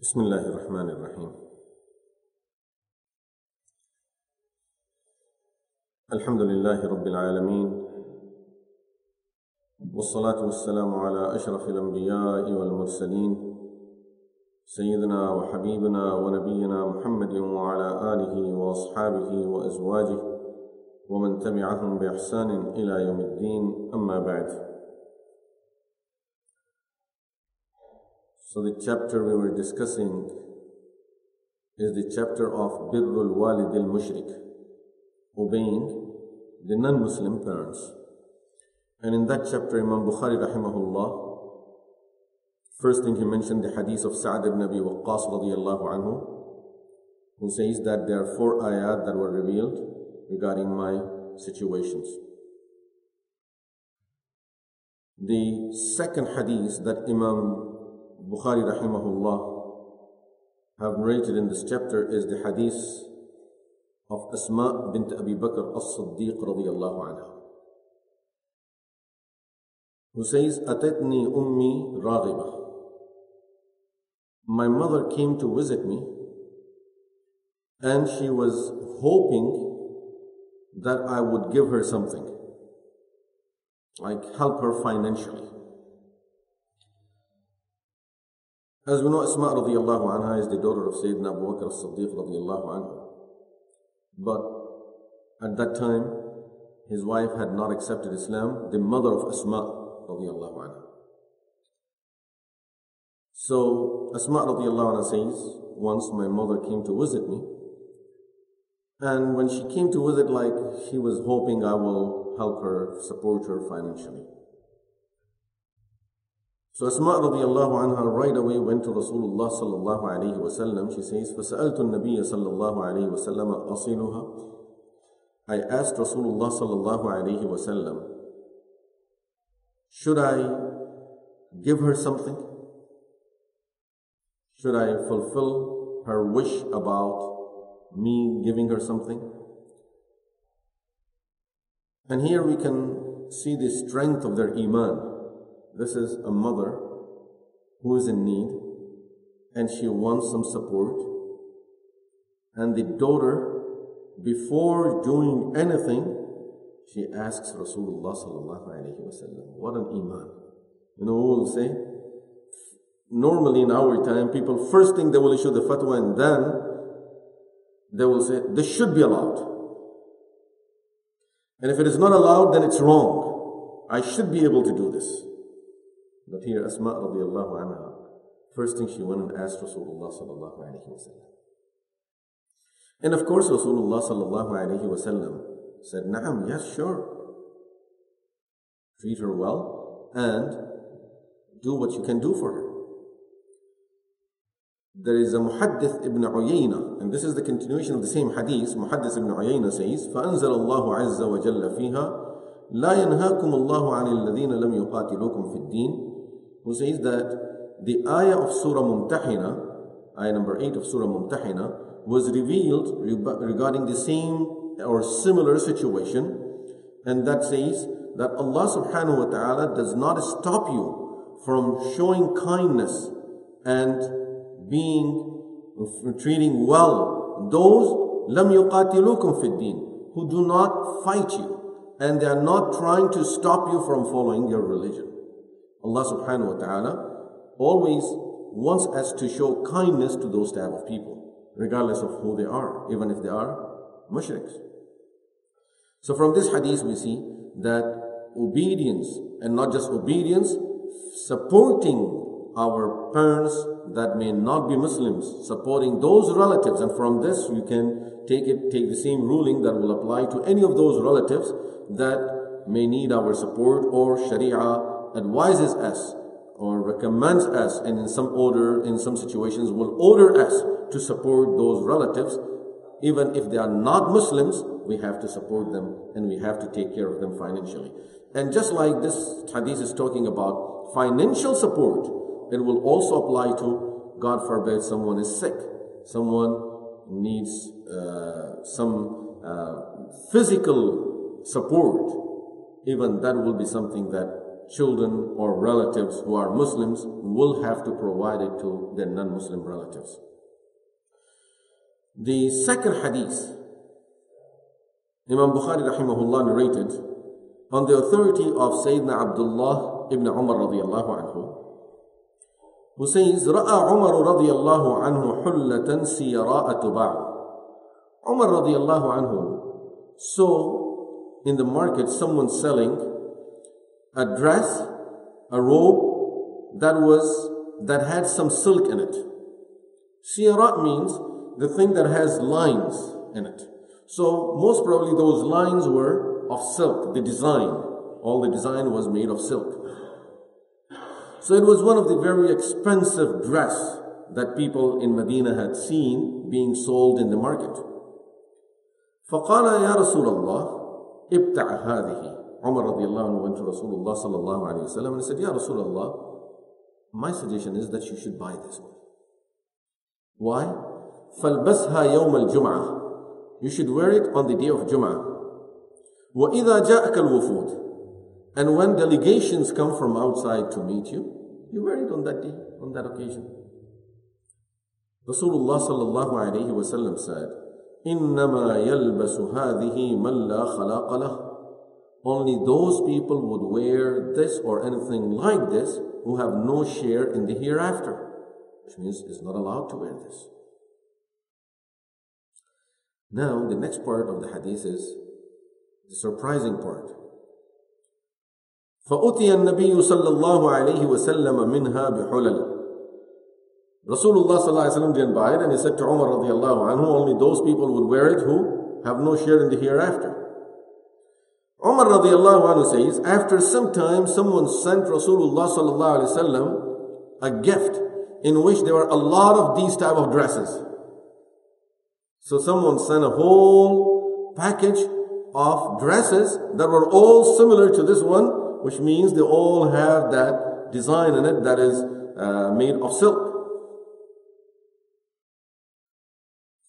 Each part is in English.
بسم الله الرحمن الرحيم. الحمد لله رب العالمين والصلاة والسلام على أشرف الأنبياء والمرسلين سيدنا وحبيبنا ونبينا محمد وعلى آله وأصحابه وأزواجه ومن تبعهم بإحسان إلى يوم الدين أما بعد. So the chapter we were discussing is the chapter of Birrul Walid al Mushrik, obeying the non Muslim parents. And in that chapter, Imam Bukhari rahimahullah, first thing he mentioned the hadith of Sa'ad ibn Abi Waqqas radiallahu anhu, who says that there are four ayat that were revealed regarding my situations. The second hadith that Imam Bukhari rahimahullah have narrated in this chapter is the hadith of Asma bint Abi Bakr as-Siddiq radiyallahu anha who says Atatni ummi raghiba my mother came to visit me and she was hoping that I would give her something like help her financially. As we know, Asma radiallahu anha is the daughter of Sayyidina Abu Bakr as-Siddiq radiallahu anhu. But at that time, his wife had not accepted Islam, the mother of Asma radiallahu anha. So Asma radiallahu anha says, once my mother came to visit me, and when she came to visit, like she was hoping I will help her, support her financially. So Asma radiallahu anha right away went to Rasulullah sallallahu alayhi wasallam. She says, فَسَأَلْتُ النَّبِيَّ صلى الله عليه وسلم أصيلها I asked Rasulullah sallallahu alayhi wasallam, should I give her something? Should I fulfill her wish about me giving her something? And here we can see the strength of their iman. This is a mother who is in need and she wants some support. And the daughter, before doing anything, she asks Rasulullah. What an iman. You know what we'll say? Normally in our time, people first thing they will issue the fatwa and then they will say, this should be allowed. And if it is not allowed, then it's wrong. I should be able to do this. But here Asma radiallahu anha, first thing she went and asked Rasulullah sallallahu alayhi wasallam. And of course Rasulullah sallallahu alayhi wasallam said, Naam, yes, sure. Treat her well and do what you can do for her. There is a Muhaddith ibn Uyayna, and this is the continuation of the same hadith. Muhaddith ibn Uyayna says, فأنزل الله عز وجل فيها لا ينهاكم الله عن الذين لم يقاتلوكم في الدين who says that the ayah of Surah Mumtahina, ayah number 8 of Surah Mumtahina, was revealed regarding the same or similar situation, and that says that Allah subhanahu wa ta'ala does not stop you from showing kindness and being treating well those lam yuqatilukum fid who do not fight you and they are not trying to stop you from following your religion Allah subhanahu wa ta'ala always wants us to show kindness to those type of people, regardless of who they are, even if they are mushriks. So from this hadith we see that obedience, and not just obedience, supporting our parents that may not be Muslims, supporting those relatives, and from this you can take it, take the same ruling that will apply to any of those relatives that may need our support or Sharia advises us or recommends us and in some order, in some situations will order us to support those relatives, even if they are not Muslims, we have to support them and we have to take care of them financially. And just like this hadith is talking about financial support, it will also apply to, God forbid, someone is sick, someone needs uh, some uh, physical support. Even that will be something that children or relatives who are Muslims will have to provide it to their non-Muslim relatives. The second hadith, Imam Bukhari rahimahullah narrated on the authority of Sayyidina Abdullah ibn Umar radiallahu anhu, who says, رأى عمر رضي الله عنه حلة سيراء تباع. Umar radiallahu anhu saw in the market someone selling a dress, a robe that was that had some silk in it. Siyara means the thing that has lines in it. So most probably those lines were of silk, the design. All the design was made of silk. So it was one of the very expensive dress that people in Medina had seen being sold in the market. فقال يا رسول الله ابتع هذه Umar radiallahu anhu went to Rasulullah sallallahu alayhi wasallam and said, Ya Rasulullah, my suggestion is that you should buy this one. Why? فَالْبَسْهَا يَوْمَ الْجُمْعَةِ You should wear it on the day of Jum'ah. وَإِذَا جَاءَكَ الْوُفُودِ And when delegations come from outside to meet you, you wear it on that day, on that occasion. Rasulullah sallallahu alayhi wasallam said, إِنَّمَا يَلْبَسُ هَذِهِ مَنْ لَا خَلَاقَ لَهُ only those people would wear this or anything like this who have no share in the hereafter, which means is not allowed to wear this. Now, the next part of the hadith is the surprising part. فأتي النبي صلى الله عليه وسلم منها بحلل Rasulullah sallallahu alaihi wasallam didn't buy it and he said to Umar radiallahu anhu, only those people would wear it who have no share in the hereafter. Umar radiallahu anhu says, after some time, someone sent Rasulullah sallallahu alaihi wasallam a gift in which there were a lot of these type of dresses. So someone sent a whole package of dresses that were all similar to this one, which means they all have that design in it that is uh, made of silk.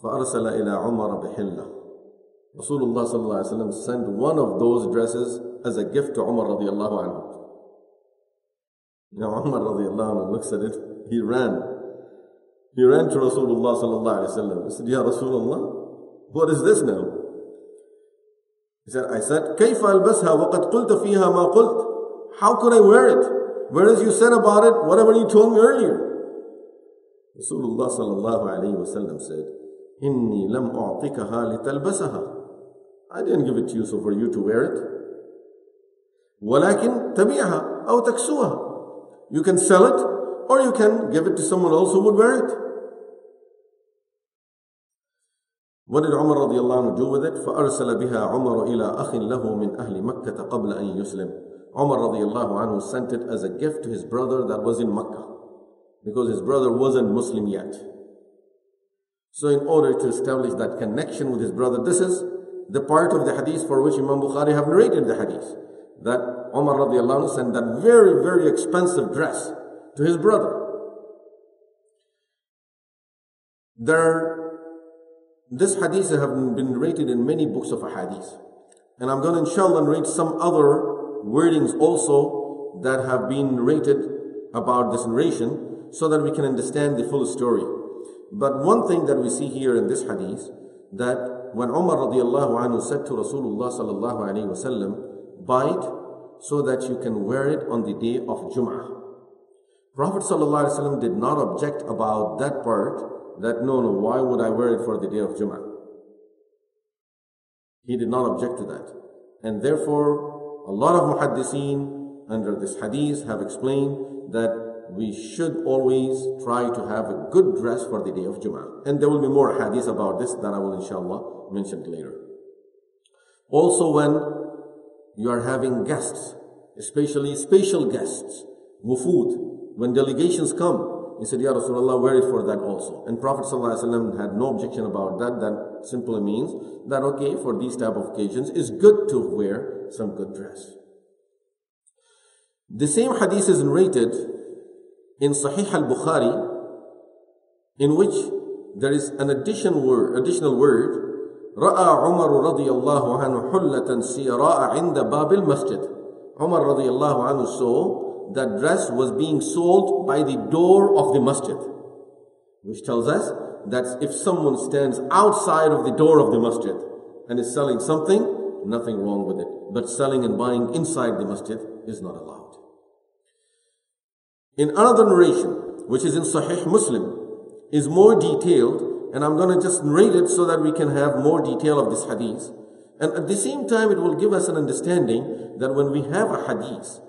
فأرسل إلى عمر بحلة Rasulullah sallallahu sent one of those dresses as a gift to Umar radiallahu anhu. Now Umar radiallahu anhu looks at it, he ran. He ran to Rasulullah sallallahu alaihi wasallam. He said, Ya Rasulullah, what is this now? He said, I said, كيف ألبسها وقد قلت فيها ما قلت? How could I wear it? Whereas you said about it whatever you told me earlier. Rasulullah sallallahu alayhi wasallam said, إني لم أعطيكها لتلبسها. I didn't give it to you so for you to wear it. ولكن تبيعها أو تكسوها. You can sell it or you can give it to someone else who would wear it. What did Umar رضي الله عنه do with it? فأرسل بها عمر إلى أخ له من أهل مكة قبل أن يسلم. Umar رضي الله عنه sent it as a gift to his brother that was in Mecca because his brother wasn't Muslim yet. So in order to establish that connection with his brother, this is the part of the hadith for which Imam Bukhari have narrated the hadith. That Umar radiallahu sent that very, very expensive dress to his brother. There, this hadith have been narrated in many books of hadith. And I'm going to inshallah narrate some other wordings also that have been narrated about this narration so that we can understand the full story. But one thing that we see here in this hadith that when Umar radiallahu anhu said to Rasulullah sallallahu alayhi wasallam, buy it so that you can wear it on the day of Jum'ah. Prophet sallallahu alayhi wasallam did not object about that part, that no, no, why would I wear it for the day of Jum'ah? He did not object to that. And therefore, a lot of muhaddiseen under this hadith have explained that we should always try to have a good dress for the day of Jum'ah. And there will be more hadith about this that I will inshallah mention later. Also when you are having guests, especially special guests, wufud, when delegations come, he said, Ya Rasulullah, wear it for that also. And Prophet ﷺ had no objection about that. That simply means that, okay, for these type of occasions, it's good to wear some good dress. The same hadith is narrated in Sahih al-Bukhari in which there is an additional word, additional word رأى عمر رضي الله عنه حلة سيراء عند باب المسجد Umar radiallahu anhu saw that dress was being sold by the door of the masjid, which tells us that if someone stands outside of the door of the masjid and is selling something, nothing wrong with it. But selling and buying inside the masjid is not allowed. In another narration, which is in Sahih Muslim, is more detailed, and I'm going to just narrate it so that we can have more detail of this hadith. And at the same time, it will give us an understanding that when we have a hadith,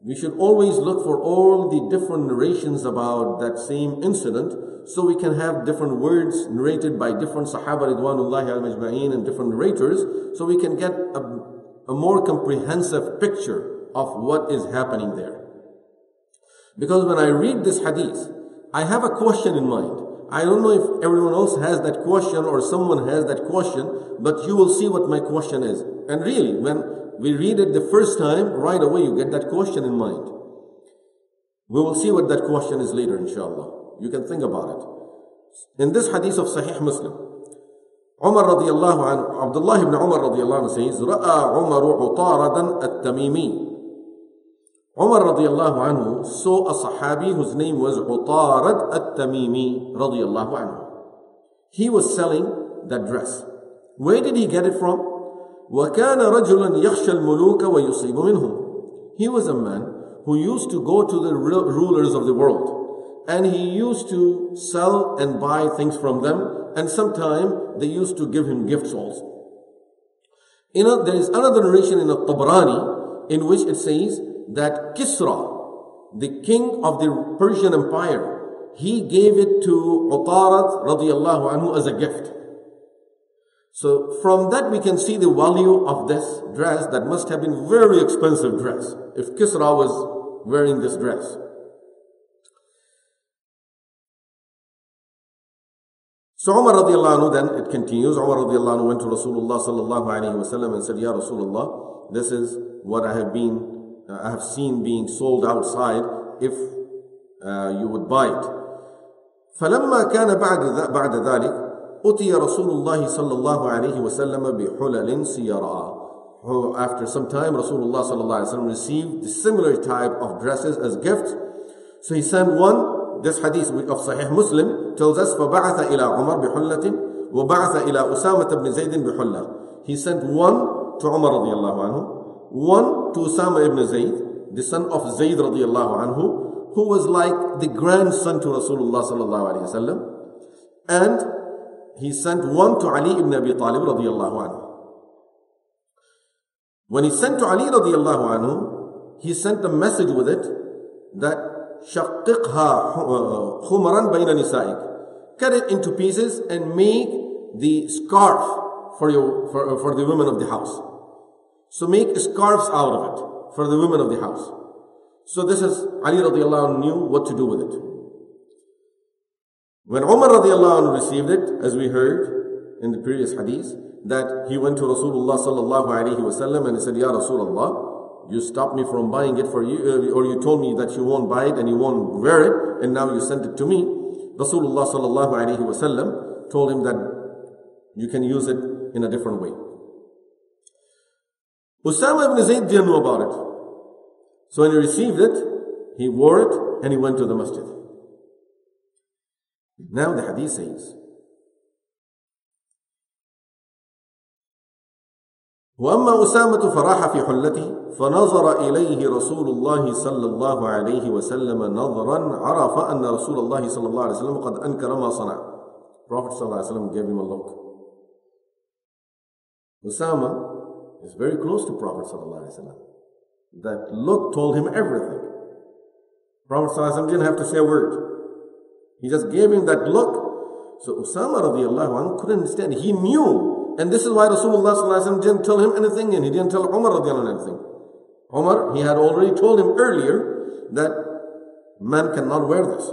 we should always look for all the different narrations about that same incident so we can have different words narrated by different Sahaba Ridwanullahi al Majma'een and different narrators so we can get a, a more comprehensive picture of what is happening there. Because when I read this hadith, I have a question in mind. I don't know if everyone else has that question or someone has that question, but you will see what my question is. And really, when we read it the first time, right away you get that question in mind. We will see what that question is later, inshallah. You can think about it. In this hadith of Sahih Muslim, Umar radiallahu anhu, Abdullah ibn Umar radiallahu anhu says, رأى عمر عطاردا التميمي Umar radiallahu anhu saw a Sahabi whose name was Utarad at-Tamimi radiallahu anhu. He was selling that dress. Where did he get it from? وَكَانَ رَجُلًا يَخْشَى الْمُلُوكَ وَيُصِيبُ مِنْهُمْ He was a man who used to go to the rulers of the world and he used to sell and buy things from them and sometimes they used to give him gifts also. You know, there is another narration in the Tabrani in which it says that Kisra, the king of the Persian Empire, he gave it to Utarat radiallahu anhu as a gift. So from that we can see the value of this dress that must have been very expensive dress if Kisra was wearing this dress. So Umar radiallahu anhu then it continues. Umar radiallahu anhu went to Rasulullah sallallahu alayhi wasallam and said, Ya Rasulullah, this is what I have been I have seen being sold outside if uh, you would buy it. فلما كان بعد بعد ذلك أتي رسول الله صلى الله عليه وسلم بحلل سيراء After some time, Rasulullah صلى الله عليه وسلم received the similar type of dresses as gifts. So he sent one, this hadith of Sahih Muslim tells us, فبعث إلى عمر بحلة وبعث إلى أسامة بن زيد بحلة. He sent one to Umar رضي الله عنه one to Usama ibn Zayd, the son of Zayd radiallahu anhu, who was like the grandson to Rasulullah sallallahu alayhi wasallam. And he sent one to Ali ibn Abi Talib radiallahu anhu. When he sent to Ali radiallahu anhu, he sent a message with it that شققها خمرا بين نسائك. Cut it into pieces and make the scarf for, your, for, for the women of the house. so make scarves out of it for the women of the house. So this is Ali radiallahu anhu knew what to do with it. When Umar radiallahu anhu received it, as we heard in the previous hadith, that he went to Rasulullah sallallahu alayhi wasallam and he said, Ya Rasulullah, you stopped me from buying it for you, uh, or you told me that you won't buy it and you won't wear it, and now you sent it to me. Rasulullah sallallahu alayhi wasallam told him that you can use it in a different way. Usama ibn Zayd didn't know about it. So when he received it, he wore it and he went to the masjid. Now the hadith says, وأما أسامة فراح في حلته فنظر إليه رسول الله صلى الله عليه وسلم نظرا عرف أن رسول الله صلى الله عليه وسلم قد أنكر ما صنع. Prophet صلى الله عليه وسلم gave him a look. Usama is very close to Prophet That look told him everything. Prophet didn't have to say a word. He just gave him that look. So Usama radiallahu anhu couldn't understand. He knew. And this is why Rasulullah didn't tell him anything and he didn't tell Umar radiallahu anhu anything. Umar, he had already told him earlier that man cannot wear this.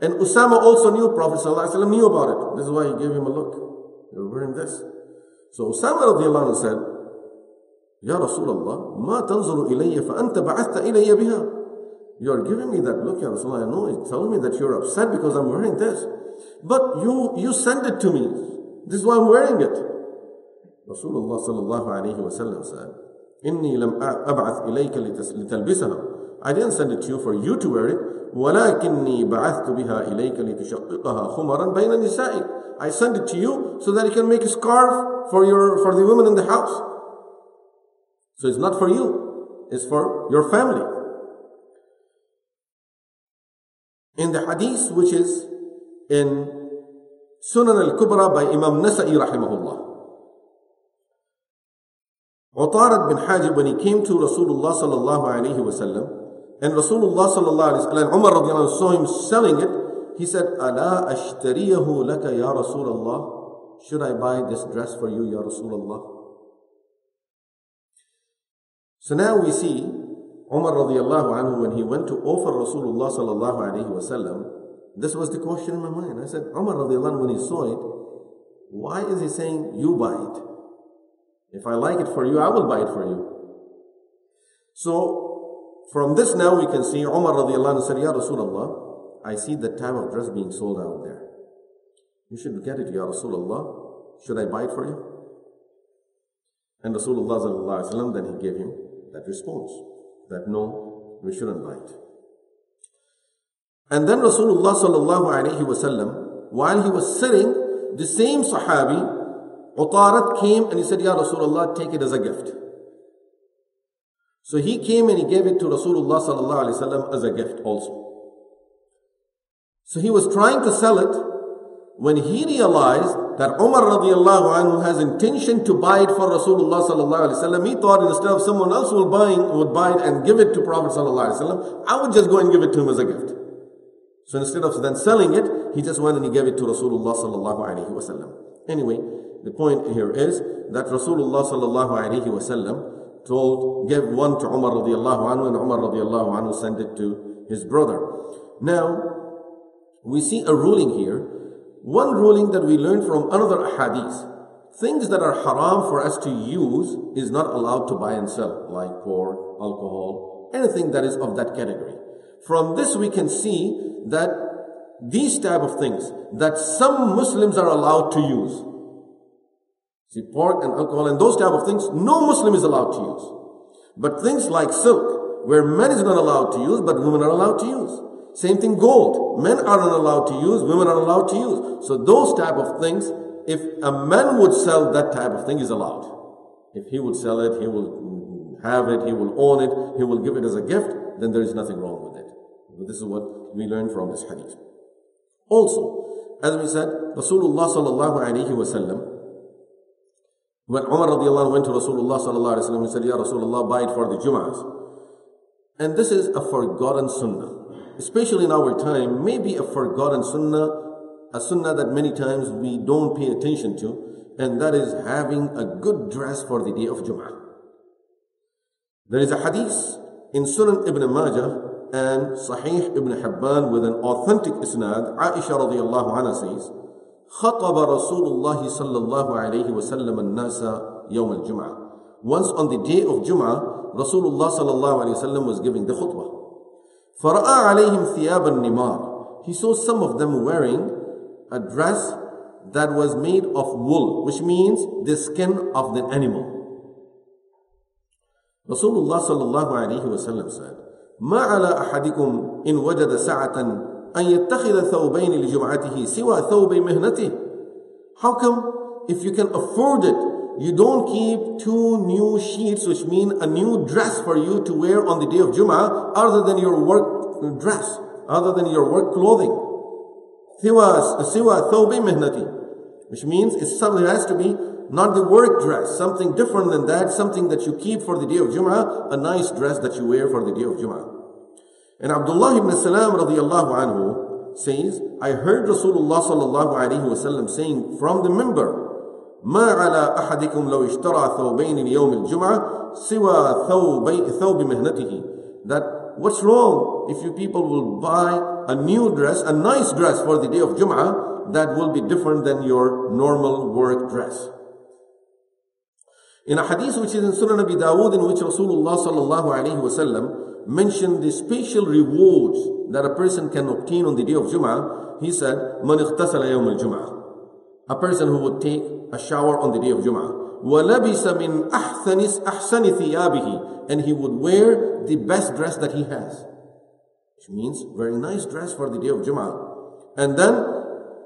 And Usama also knew Prophet knew about it. This is why he gave him a look. You're wearing this. So Usama radiallahu anhu said, Ya Rasulullah, ma tanzuru ilayya fa anta ba'athta ilayya biha. You are giving me that look, Ya Rasulullah. I know it's telling me that you're upset because I'm wearing this. But you, you sent it to me. This is why I'm wearing it. Rasulullah sallallahu alayhi wa sallam said, إني لم أبعث إليك لتلبسها I didn't send it to you for you to wear it ولكني بعثت بها إليك لتشققها خمرا بين نسائك I sent it to you so that you can make a scarf for your for the women in the house so it's not for you it's for your family. In the hadith which is in Sunan al-Kubra by Imam Nasa'i rahimahullah. Utarat bin Hajib when he came to Rasulullah sallallahu alayhi wasallam and Rasulullah sallallahu alayhi wasallam Umar radiallahu saw him selling it he said ala ashtariyahu laka ya Rasulullah should I buy this dress for you ya Rasulullah so now we see Umar radiallahu anhu, when he went to offer Rasulullah sallallahu alayhi wasallam, this was the question in my mind. I said, Umar radiallahu anhu, when he saw it, why is he saying, you buy it? If I like it for you, I will buy it for you. So, from this now we can see Umar radiallahu anhu said, Ya Rasulullah, I see the type of dress being sold out there. You should get it, Ya Rasulullah. Should I buy it for you? And Rasulullah then he gave him that response that no, we shouldn't bite. And then Rasulullah sallallahu alayhi wasallam, while he was sitting, the same Sahabi, Utarat came and he said, Ya Rasulullah, take it as a gift. So he came and he gave it to Rasulullah sallallahu alayhi wasallam as a gift also. So he was trying to sell it when he realized that Umar radiallahu anhu has intention to buy it for Rasulullah sallallahu alaihi wasallam, he thought instead of someone else will would buy it and give it to Prophet sallallahu alaihi wasallam, I would just go and give it to him as a gift. So instead of then selling it, he just went and he gave it to Rasulullah sallallahu alaihi wasallam. Anyway, the point here is that Rasulullah sallallahu alaihi wasallam told, gave one to Umar radiallahu anhu, and Umar radiallahu anhu sent it to his brother. Now, we see a ruling here one ruling that we learn from another hadith things that are haram for us to use is not allowed to buy and sell, like pork, alcohol, anything that is of that category. From this we can see that these type of things that some Muslims are allowed to use. See, pork and alcohol and those type of things, no Muslim is allowed to use. But things like silk, where men is not allowed to use, but women are allowed to use. Same thing gold. Men are not allowed to use, women aren't allowed to use. So those type of things, if a man would sell that type of thing is allowed. If he would sell it, he will have it, he will own it, he will give it as a gift, then there is nothing wrong with it. But this is what we learn from this hadith. Also, as we said, Rasulullah sallallahu alayhi wasallam, when Umar radiallahu went to Rasulullah sallallahu alayhi wasallam, he said, Ya Rasulullah, buy it for the Jum'ahs. And this is a forgotten sunnah especially in our time, may be a forgotten sunnah, a sunnah that many times we don't pay attention to, and that is having a good dress for the day of Jum'ah. There is a hadith in Sunan ibn Majah and Sahih ibn Hibban with an authentic isnad, Aisha radiallahu anha says, خطب رسول الله صلى الله عليه وسلم الناس يوم الجمعة. Once on the day of Jum'ah, Rasulullah صلى الله عليه وسلم was giving the khutbah. فَرَأَى عَلَيْهِمْ ثِيَابَ النِّمَارِ He saw some of them wearing a dress that was made of wool, which means the skin of the animal. Rasulullah sallallahu alayhi wa sallam said, ما على أحدكم إن وجد سعة أن يتخذ ثوبين لجمعته سوى ثوب مهنته How come if you can afford it, you don't keep two new sheets, which mean a new dress for you to wear on the day of Jummah, other than your work dress, other than your work clothing. Siwa Siwa which means it's something has to be not the work dress, something different than that, something that you keep for the day of Jummah, a nice dress that you wear for the day of Jummah. And Abdullah ibn Salam radiallahu anhu says, I heard Rasulullah sallallahu alayhi wasallam saying from the minbar, ما على أحدكم لو اشترى ثوبين ليوم الجمعة سوى ثوب ثوب مهنته that what's wrong if you people will buy a new dress a nice dress for the day of Jum'ah that will be different than your normal work dress in a hadith which is in Sunan Abi Dawood in which Rasulullah sallallahu alayhi wasallam mentioned the special rewards that a person can obtain on the day of Jum'ah he said من اغتسل يوم الجمعة a person who would take a shower on the day of Jum'ah. وَلَبِسَ مِنْ أَحْسَنِ أَحْسَنِ ثِيَابِهِ And he would wear the best dress that he has. Which means very nice dress for the day of Jum'ah. And then,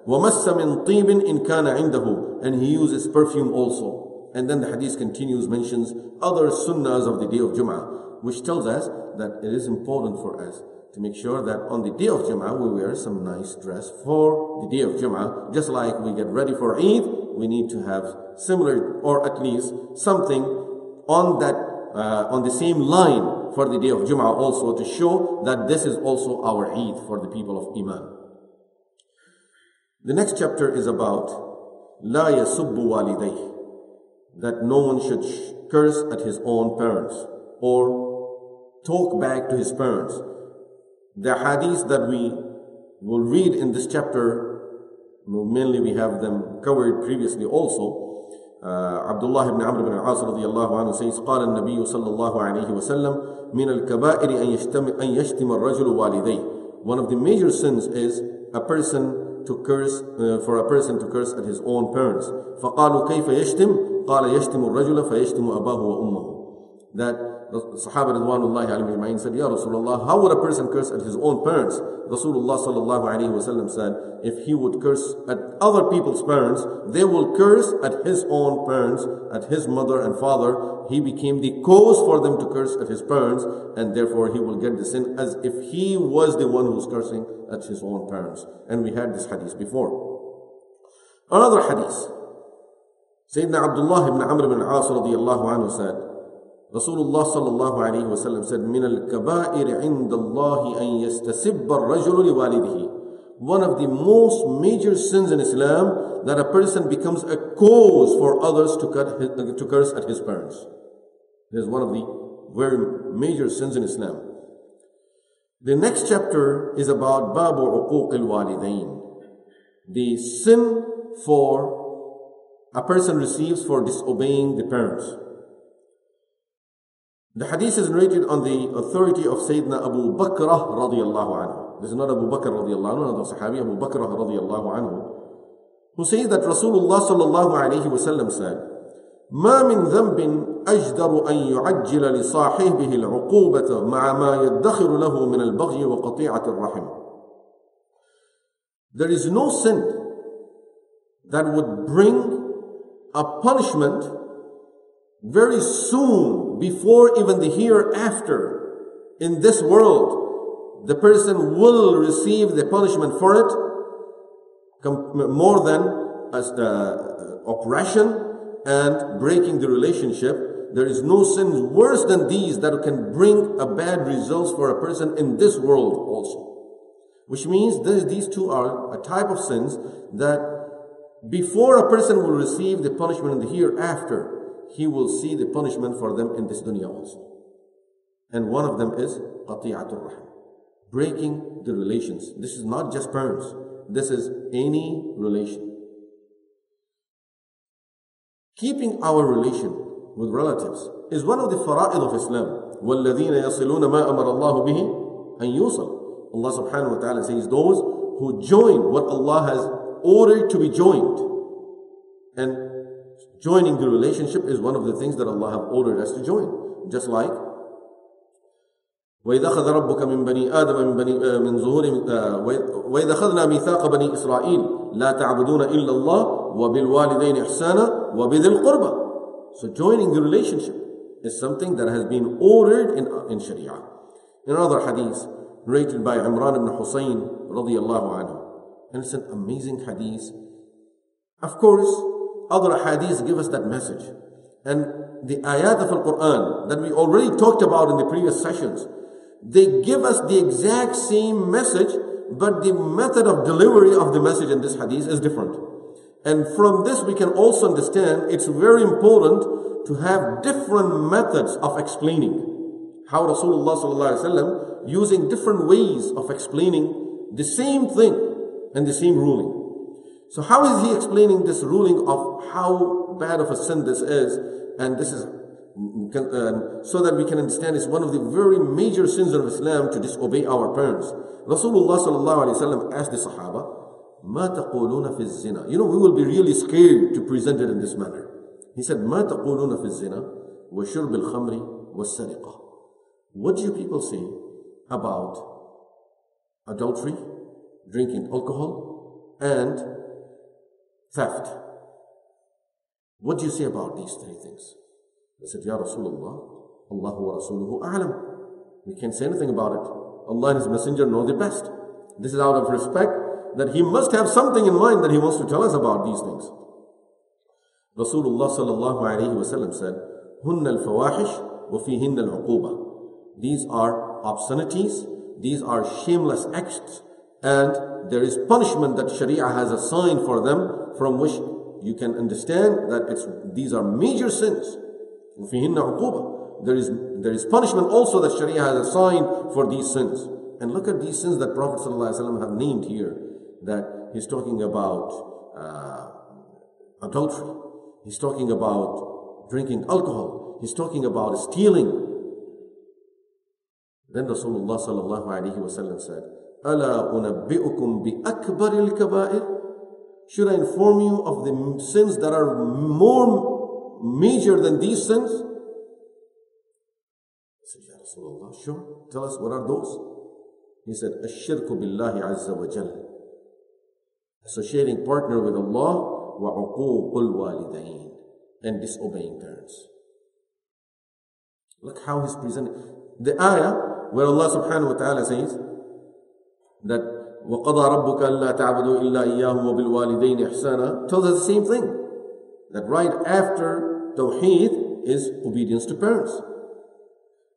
وَمَسَّ مِنْ طِيبٍ إِنْ كَانَ عِنْدَهُ And he uses perfume also. And then the hadith continues, mentions other sunnahs of the day of Jum'ah, which tells us that it is important for us to make sure that on the day of Jum'ah we wear some nice dress for the day of Jum'ah. Just like we get ready for Eid, we need to have similar or at least something on that uh, on the same line for the day of Jum'ah also to show that this is also our Eid for the people of Iman. The next chapter is about لا يسب والديه that no one should curse at his own parents or talk back to his parents the hadith that we will read in this chapter, mainly we have them covered previously also. Uh, Abdullah ibn Amr ibn al-As radiallahu anhu says, قال النبي صلى الله عليه وسلم من الكبائر أن يشتم, أن يشتم الرجل والديه. One of the major sins is a person to curse, uh, for a person to curse at his own parents. فقالوا كيف يشتم؟ قال يشتم الرجل فيشتم أباه وأمه. That the Sahaba Ridwanullahi alayhi said, Ya Rasulullah, how would a person curse at his own parents? Rasulullah sallallahu alayhi said, if he would curse at other people's parents, they will curse at his own parents, at his mother and father. He became the cause for them to curse at his parents, and therefore he will get the sin as if he was the one who's cursing at his own parents. And we had this hadith before. Another hadith. Sayyidina Abdullah ibn Amr ibn As radiallahu anhu said, Rasulullah sallallahu alayhi wasallam said, Min al kabair indallahi an yastasibba rajulu liwalidihi. One of the most major sins in Islam that a person becomes a cause for others to, cut his, to curse at his parents. This is one of the very major sins in Islam. The next chapter is about Babu Uquq al The sin for a person receives for disobeying the parents. The hadith is narrated on the authority of Sayyidina Abu Bakrah radiallahu anhu. This is not Abu Bakr radiallahu anhu, another Sahabi, Abu Bakrah radiallahu anhu, who says that Rasulullah sallallahu alayhi wasallam said, ما من ذنب أجدر أن يعجل لصاحبه العقوبة مع ما يدخر له من البغي وقطيعة الرحم. There is no sin that would bring a punishment very soon, before even the hereafter, in this world, the person will receive the punishment for it more than as the uh, oppression and breaking the relationship. There is no sin worse than these that can bring a bad results for a person in this world also. Which means this, these two are a type of sins that before a person will receive the punishment in the hereafter, he will see the punishment for them in this dunya also. And one of them is qati'atul rahim. Breaking the relations. This is not just parents. This is any relation. Keeping our relation with relatives is one of the fara'id of Islam. وَالَّذِينَ يَصِلُونَ مَا أَمَرَ اللَّهُ بِهِ أَن يُوصَلْ Allah subhanahu wa ta'ala says those who join what Allah has ordered to be joined. And Joining the relationship is one of the things that Allah have ordered us to join. Just like وإذا أخذ ربك من بني آدم من بني من ظهور وإذا أخذنا ميثاق بني إسرائيل لا تعبدون إلا الله وبالوالدين إحسانا وبذي القربى So joining the relationship is something that has been ordered in, in Sharia. In another hadith, narrated by Imran ibn Husayn radiallahu anhu. And it's an amazing hadith. Of course, other hadiths give us that message. And the ayat of Al-Quran that we already talked about in the previous sessions, they give us the exact same message, but the method of delivery of the message in this hadith is different. And from this we can also understand it's very important to have different methods of explaining how Rasulullah using different ways of explaining the same thing and the same ruling. So how is he explaining this ruling of how bad of a sin this is? And this is um, so that we can understand it's one of the very major sins of Islam to disobey our parents. Rasulullah sallallahu alaihi wasallam asked the Sahaba, "Ma taquluna fi zina?" You know, we will be really scared to present it in this manner. He said, "Ma taquluna fi zina wa shurb al khamri wa sariqa." What do you people say about adultery, drinking alcohol, and theft? What do you say about these three things? They said, Ya Rasulullah, Allah wa Rasuluhu a'lam. We can't say anything about it. Allah and His Messenger know the best. This is out of respect that He must have something in mind that He wants to tell us about these things. Rasulullah sallallahu alayhi wa sallam said, هن الفواحش وفيهن العقوبة. These are obscenities, these are shameless acts, and there is punishment that Sharia has assigned for them from which you can understand that it's, these are major sins. There is, there is punishment also that Sharia has assigned for these sins. And look at these sins that Prophet ﷺ have named here. That he's talking about uh, adultery. He's talking about drinking alcohol. He's talking about stealing. Then Rasulullah wa said, أَلَا أُنَبِّئُكُمْ بِأَكْبَرِ الْكَبَائِرِ should I inform you of the sins that are more major than these sins? I said, Ya Rasulullah, sure. Tell us what are those? He said, Ashirku billahi azza wa jal. Associating partner with Allah wa uququl walidain and disobeying parents. Look how he's presenting. The ayah where Allah subhanahu wa ta'ala says that وَقَضَى رَبُّكَ أَلَّا تَعْبُدُوا إِلَّا إِيَّاهُ وَبِالْوَالِدَيْنِ إِحْسَانًا tells us the same thing. That right after Tawheed is obedience to parents.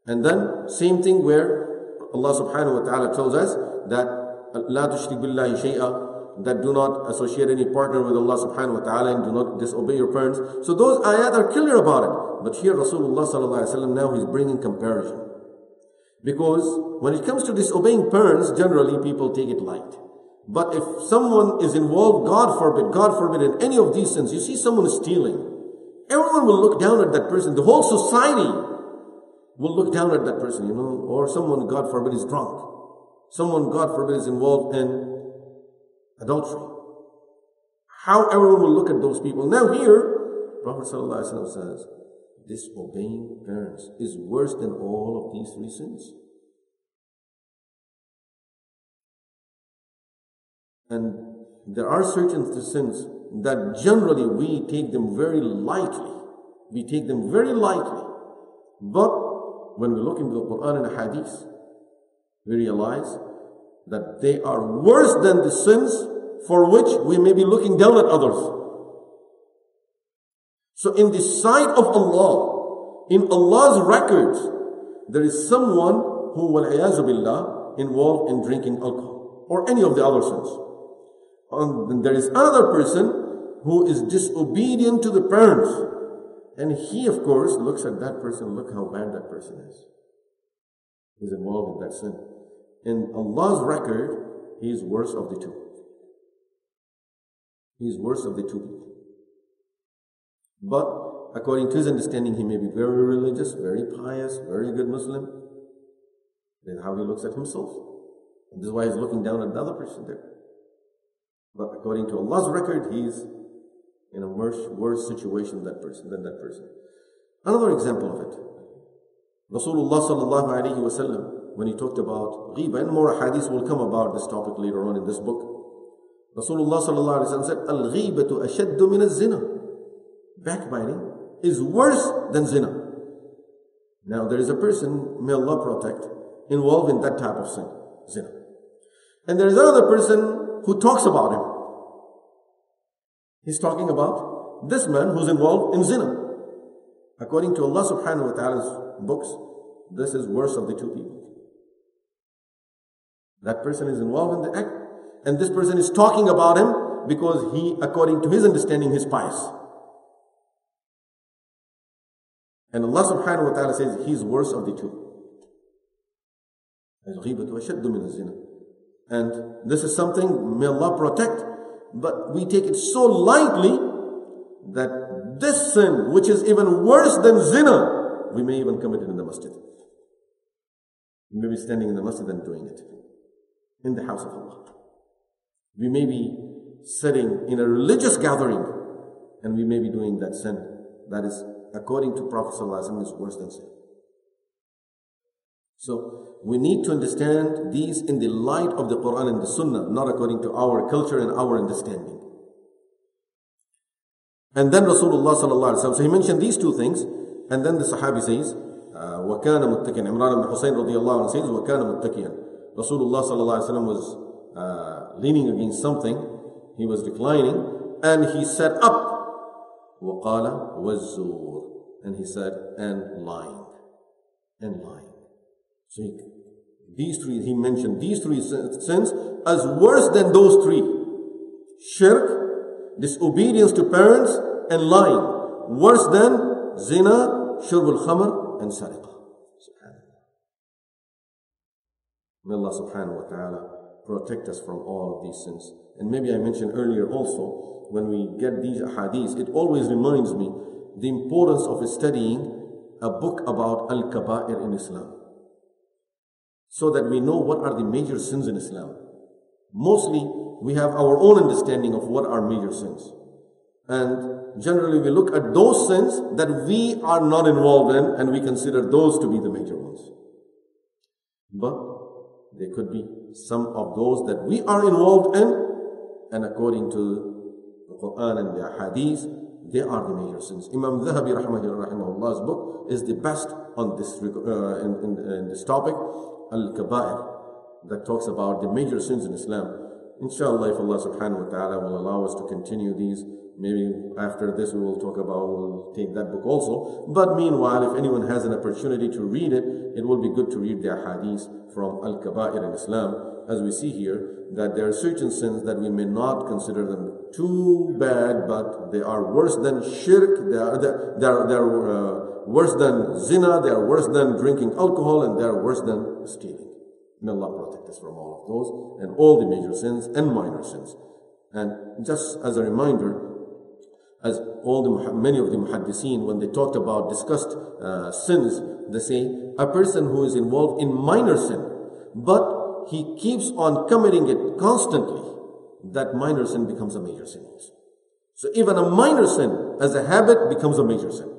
And then same thing where Allah subhanahu wa ta'ala tells us that لا تشرك بالله شيئا that do not associate any partner with Allah subhanahu wa ta'ala and do not disobey your parents. So those ayat are clear about it. But here Rasulullah sallallahu alayhi wa now he's bringing comparison. Because when it comes to disobeying parents, generally people take it light. But if someone is involved, God forbid, God forbid, in any of these sins, you see someone stealing, everyone will look down at that person. The whole society will look down at that person, you know, or someone, God forbid, is drunk. Someone, God forbid, is involved in adultery. How everyone will look at those people. Now here, Prophet ﷺ says, disobeying parents is worse than all of these three sins. And there are certain sins that generally we take them very lightly. We take them very lightly. But when we look into the Quran and the Hadith, we realize that they are worse than the sins for which we may be looking down at others. So in the sight of Allah, in Allah's records, there is someone who, billah, involved in drinking alcohol or any of the other sins. And there is another person who is disobedient to the parents. And he, of course, looks at that person, look how bad that person is. He's involved in that sin. In Allah's record, he is worse of the two. He is worse of the two people. But according to his understanding, he may be very religious, very pious, very good Muslim. Then how he looks at himself. And this is why he's looking down at another person there. But according to Allah's record, he's in a worse, worse situation than that person, than that person. Another example of it. Rasulullah sallallahu alayhi wasallam, when he talked about ghiba, and more hadiths will come about this topic later on in this book. Rasulullah sallallahu alayhi wa said, Al-ghibatu ashaddu min az-zina backbiting is worse than zina. Now there is a person, may Allah protect, involved in that type of sin, zina. And there is another person who talks about him. He's talking about this man who's involved in zina. According to Allah subhanahu wa ta'ala's books, this is worse of the two people. That person is involved in the act, and this person is talking about him because he, according to his understanding, is pious. And Allah subhanahu wa ta'ala says he's worse of the two. And this is something may Allah protect, but we take it so lightly that this sin, which is even worse than zina, we may even commit it in the masjid. We may be standing in the masjid and doing it in the house of Allah. We may be sitting in a religious gathering and we may be doing that sin that is, according to Prophet ﷺ, is worse than sin. So we need to understand these in the light of the Quran and the Sunnah, not according to our culture and our understanding. And then Rasulullah sallallahu alaihi wasallam, so he mentioned these two things, and then the Sahabi says, وَكَانَ مُتَّكِيًا Imran ibn Husayn radiallahu anhu says, وَكَانَ مُتَّكِيًا Rasulullah sallallahu alaihi wasallam was uh, leaning against something, he was reclining, and he sat up. وَقَالَ وَالزُّورِ And he said, and lying. And lying. So he, these three, he mentioned these three sins as worse than those three. Shirk, disobedience to parents, and lying. Worse than zina, shurbul khamr, and sariqah. May Allah subhanahu wa ta'ala protect us from all of these sins. And maybe I mentioned earlier also, when we get these hadiths, it always reminds me the importance of studying a book about Al-Kaba'ir in Islam. So that we know what are the major sins in Islam. Mostly, we have our own understanding of what are major sins. And generally, we look at those sins that we are not involved in and we consider those to be the major ones. But there could be some of those that we are involved in, and according to Quran and the Hadith, they are the major sins. Imam Dhahabi rahimahullah's book is the best on this uh, in, in, in this topic, Al-Kaba'ir, that talks about the major sins in Islam. Inshallah, if Allah subhanahu wa ta'ala will allow us to continue these Maybe after this we will talk about, we'll take that book also. But meanwhile, if anyone has an opportunity to read it, it will be good to read the hadith from Al-Kaba'ir in Islam. As we see here, that there are certain sins that we may not consider them too bad, but they are worse than shirk, they are, they are, they are uh, worse than zina, they are worse than drinking alcohol, and they are worse than stealing. May Allah protect us from all of those, and all the major sins and minor sins. And just as a reminder, as all the many of the muhaddiseen, when they talked about discussed uh, sins, they say a person who is involved in minor sin, but he keeps on committing it constantly, that minor sin becomes a major sin. So even a minor sin as a habit becomes a major sin.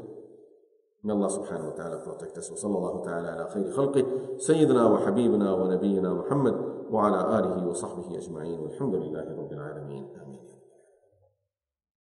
May Allah subhanahu wa ta'ala protect us. وصلى الله تعالى على خير خلقه سيدنا وحبيبنا ونبينا محمد وعلى آله وصحبه أجمعين والحمد لله رب العالمين آمين